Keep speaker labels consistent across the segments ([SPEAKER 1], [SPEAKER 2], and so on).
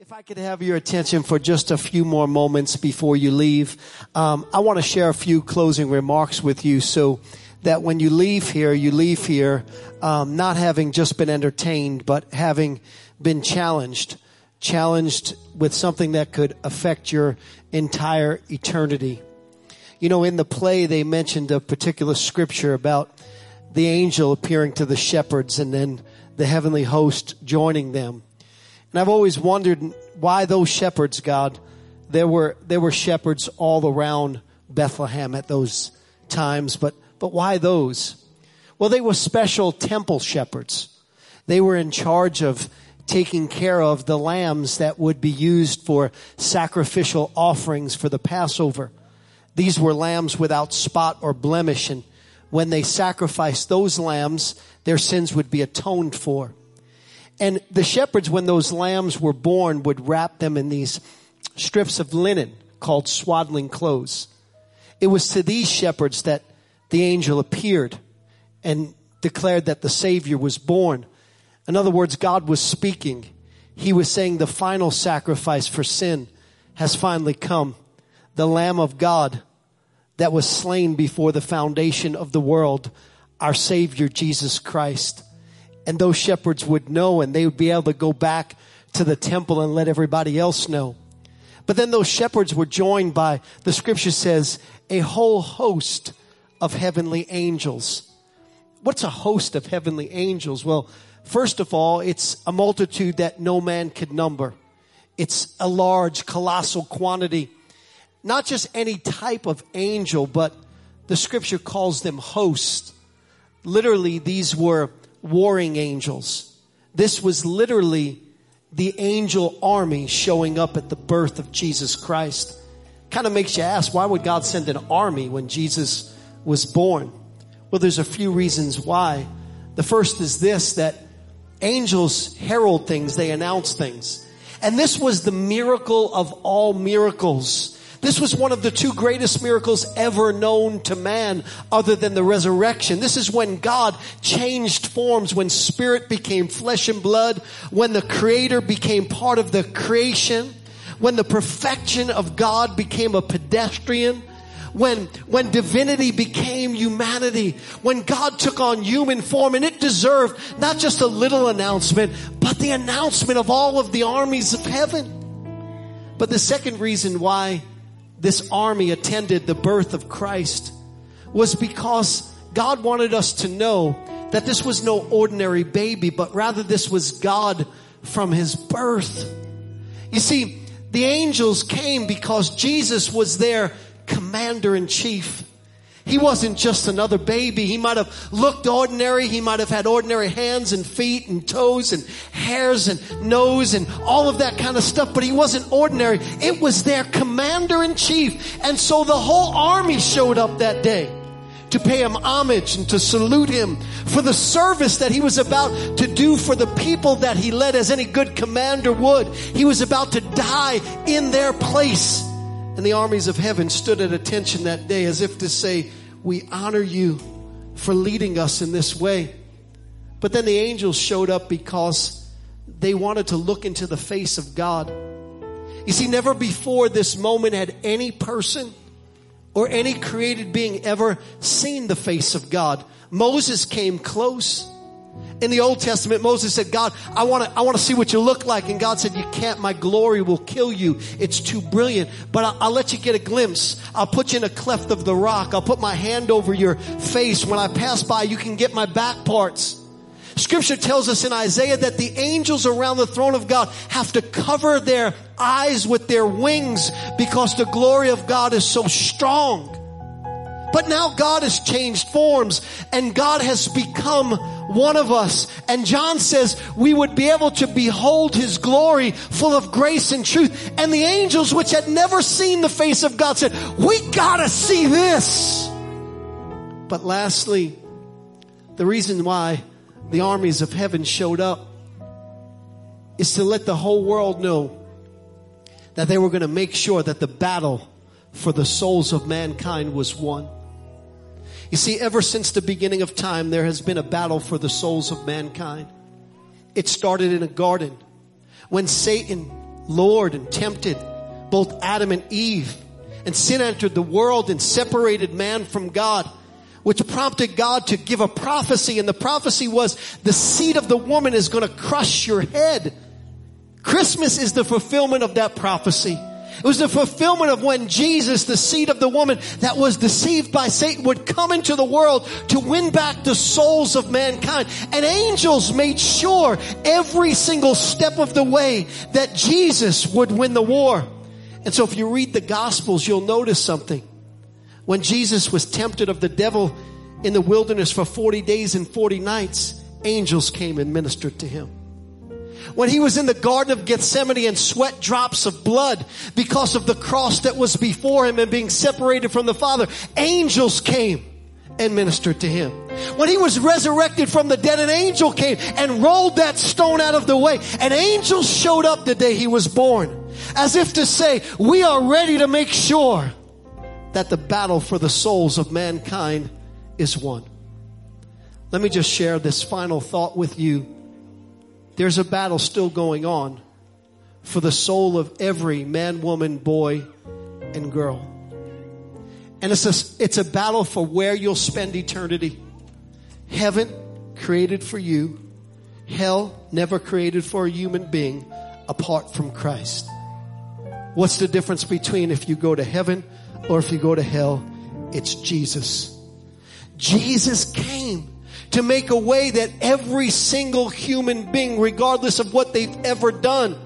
[SPEAKER 1] If I could have your attention for just a few more moments before you leave, um, I want to share a few closing remarks with you so that when you leave here, you leave here um, not having just been entertained, but having been challenged, challenged with something that could affect your entire eternity. You know, in the play, they mentioned a particular scripture about the angel appearing to the shepherds and then the heavenly host joining them. And I've always wondered why those shepherds, God, there were, there were shepherds all around Bethlehem at those times, but, but why those? Well, they were special temple shepherds. They were in charge of taking care of the lambs that would be used for sacrificial offerings for the Passover. These were lambs without spot or blemish, and when they sacrificed those lambs, their sins would be atoned for. And the shepherds, when those lambs were born, would wrap them in these strips of linen called swaddling clothes. It was to these shepherds that the angel appeared and declared that the Savior was born. In other words, God was speaking. He was saying the final sacrifice for sin has finally come. The Lamb of God that was slain before the foundation of the world, our Savior Jesus Christ and those shepherds would know and they would be able to go back to the temple and let everybody else know. But then those shepherds were joined by, the scripture says, a whole host of heavenly angels. What's a host of heavenly angels? Well, first of all, it's a multitude that no man could number. It's a large, colossal quantity. Not just any type of angel, but the scripture calls them hosts. Literally, these were warring angels. This was literally the angel army showing up at the birth of Jesus Christ. Kind of makes you ask, why would God send an army when Jesus was born? Well, there's a few reasons why. The first is this, that angels herald things, they announce things. And this was the miracle of all miracles this was one of the two greatest miracles ever known to man other than the resurrection. This is when God changed forms, when spirit became flesh and blood, when the creator became part of the creation, when the perfection of God became a pedestrian, when, when divinity became humanity, when God took on human form and it deserved not just a little announcement, but the announcement of all of the armies of heaven. But the second reason why this army attended the birth of Christ was because God wanted us to know that this was no ordinary baby, but rather this was God from his birth. You see, the angels came because Jesus was their commander in chief. He wasn't just another baby. He might have looked ordinary. He might have had ordinary hands and feet and toes and hairs and nose and all of that kind of stuff, but he wasn't ordinary. It was their commander in chief. And so the whole army showed up that day to pay him homage and to salute him for the service that he was about to do for the people that he led as any good commander would. He was about to die in their place. And the armies of heaven stood at attention that day as if to say, we honor you for leading us in this way. But then the angels showed up because they wanted to look into the face of God. You see, never before this moment had any person or any created being ever seen the face of God. Moses came close. In the Old Testament, Moses said, God, I want to, I want to see what you look like. And God said, you can't. My glory will kill you. It's too brilliant. But I'll, I'll let you get a glimpse. I'll put you in a cleft of the rock. I'll put my hand over your face. When I pass by, you can get my back parts. Scripture tells us in Isaiah that the angels around the throne of God have to cover their eyes with their wings because the glory of God is so strong. But now God has changed forms and God has become one of us. And John says we would be able to behold his glory full of grace and truth. And the angels which had never seen the face of God said, we gotta see this. But lastly, the reason why the armies of heaven showed up is to let the whole world know that they were going to make sure that the battle for the souls of mankind was won. You see, ever since the beginning of time, there has been a battle for the souls of mankind. It started in a garden when Satan Lord and tempted both Adam and Eve. And sin entered the world and separated man from God, which prompted God to give a prophecy. And the prophecy was the seed of the woman is going to crush your head. Christmas is the fulfillment of that prophecy. It was the fulfillment of when Jesus, the seed of the woman that was deceived by Satan, would come into the world to win back the souls of mankind. And angels made sure every single step of the way that Jesus would win the war. And so if you read the gospels, you'll notice something. When Jesus was tempted of the devil in the wilderness for 40 days and 40 nights, angels came and ministered to him when he was in the Garden of Gethsemane and sweat drops of blood because of the cross that was before him and being separated from the Father, angels came and ministered to him. When he was resurrected from the dead, an angel came and rolled that stone out of the way. And angels showed up the day he was born, as if to say, we are ready to make sure that the battle for the souls of mankind is won. Let me just share this final thought with you there's a battle still going on for the soul of every man, woman, boy, and girl. And it's a, it's a battle for where you'll spend eternity. Heaven created for you. Hell never created for a human being apart from Christ. What's the difference between if you go to heaven or if you go to hell? It's Jesus. Jesus came to make a way that every single human being, regardless of what they've ever done,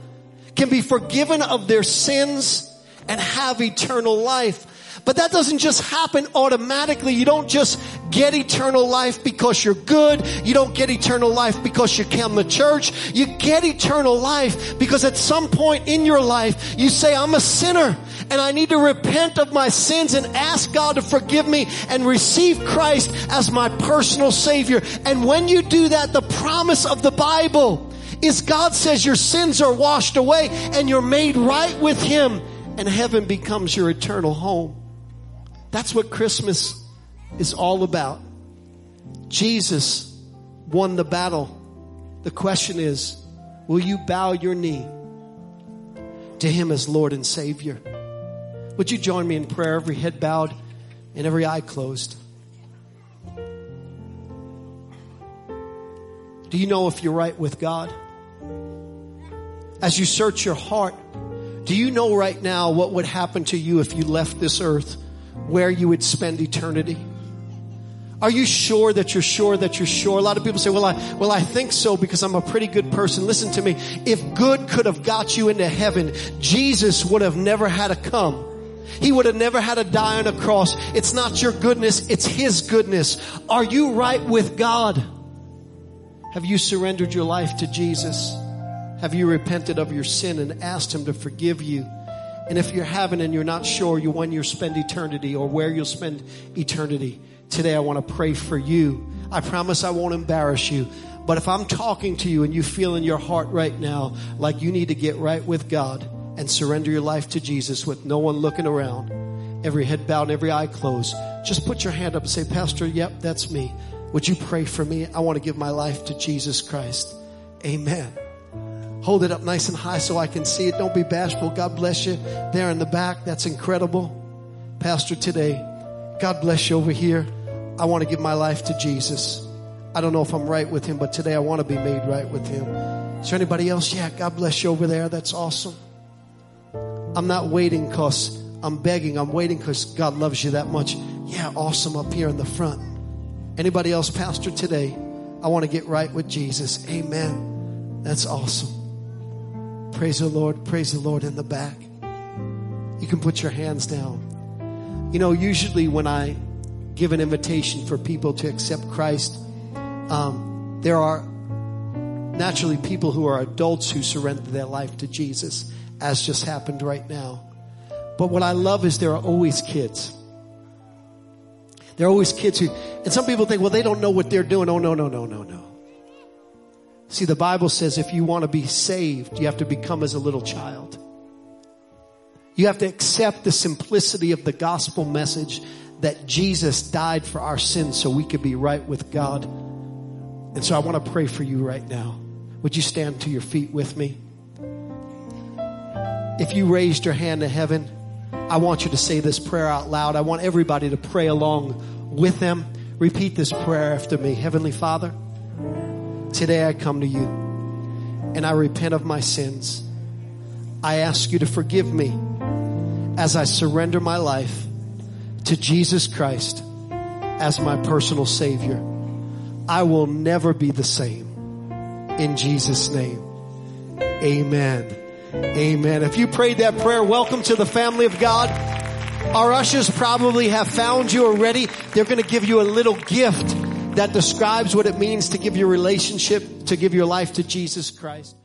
[SPEAKER 1] can be forgiven of their sins and have eternal life. But that doesn't just happen automatically. You don't just get eternal life because you're good. You don't get eternal life because you come to church. You get eternal life because at some point in your life, you say, I'm a sinner and I need to repent of my sins and ask God to forgive me and receive Christ as my personal savior. And when you do that, the promise of the Bible is God says your sins are washed away and you're made right with Him and heaven becomes your eternal home. That's what Christmas is all about. Jesus won the battle. The question is, will you bow your knee to Him as Lord and Savior? Would you join me in prayer, every head bowed and every eye closed? Do you know if you're right with God? As you search your heart, do you know right now what would happen to you if you left this earth? Where you would spend eternity? Are you sure that you're sure that you're sure? A lot of people say, well, I, well, I think so because I'm a pretty good person. Listen to me. If good could have got you into heaven, Jesus would have never had to come. He would have never had to die on a cross. It's not your goodness. It's His goodness. Are you right with God? Have you surrendered your life to Jesus? Have you repented of your sin and asked Him to forgive you? And if you're having and you're not sure you when you'll spend eternity or where you'll spend eternity, today I want to pray for you. I promise I won't embarrass you. But if I'm talking to you and you feel in your heart right now like you need to get right with God and surrender your life to Jesus with no one looking around, every head bowed and every eye closed, just put your hand up and say, Pastor, yep, that's me. Would you pray for me? I want to give my life to Jesus Christ. Amen. Hold it up nice and high so I can see it. Don't be bashful. God bless you there in the back. That's incredible. Pastor, today, God bless you over here. I want to give my life to Jesus. I don't know if I'm right with him, but today I want to be made right with him. Is there anybody else? Yeah, God bless you over there. That's awesome. I'm not waiting because I'm begging. I'm waiting because God loves you that much. Yeah, awesome up here in the front. Anybody else, Pastor, today? I want to get right with Jesus. Amen. That's awesome. Praise the Lord. Praise the Lord in the back. You can put your hands down. You know, usually when I give an invitation for people to accept Christ, um, there are naturally people who are adults who surrender their life to Jesus, as just happened right now. But what I love is there are always kids. There are always kids who, and some people think, well, they don't know what they're doing. Oh, no, no, no, no, no. See, the Bible says if you want to be saved, you have to become as a little child. You have to accept the simplicity of the gospel message that Jesus died for our sins so we could be right with God. And so I want to pray for you right now. Would you stand to your feet with me? If you raised your hand to heaven, I want you to say this prayer out loud. I want everybody to pray along with them. Repeat this prayer after me. Heavenly Father, today I come to you and I repent of my sins. I ask you to forgive me as I surrender my life to Jesus Christ as my personal Savior. I will never be the same. In Jesus' name, amen. Amen. If you prayed that prayer, welcome to the family of God. Our ushers probably have found you already. They're going to give you a little gift that describes what it means to give your relationship, to give your life to Jesus Christ.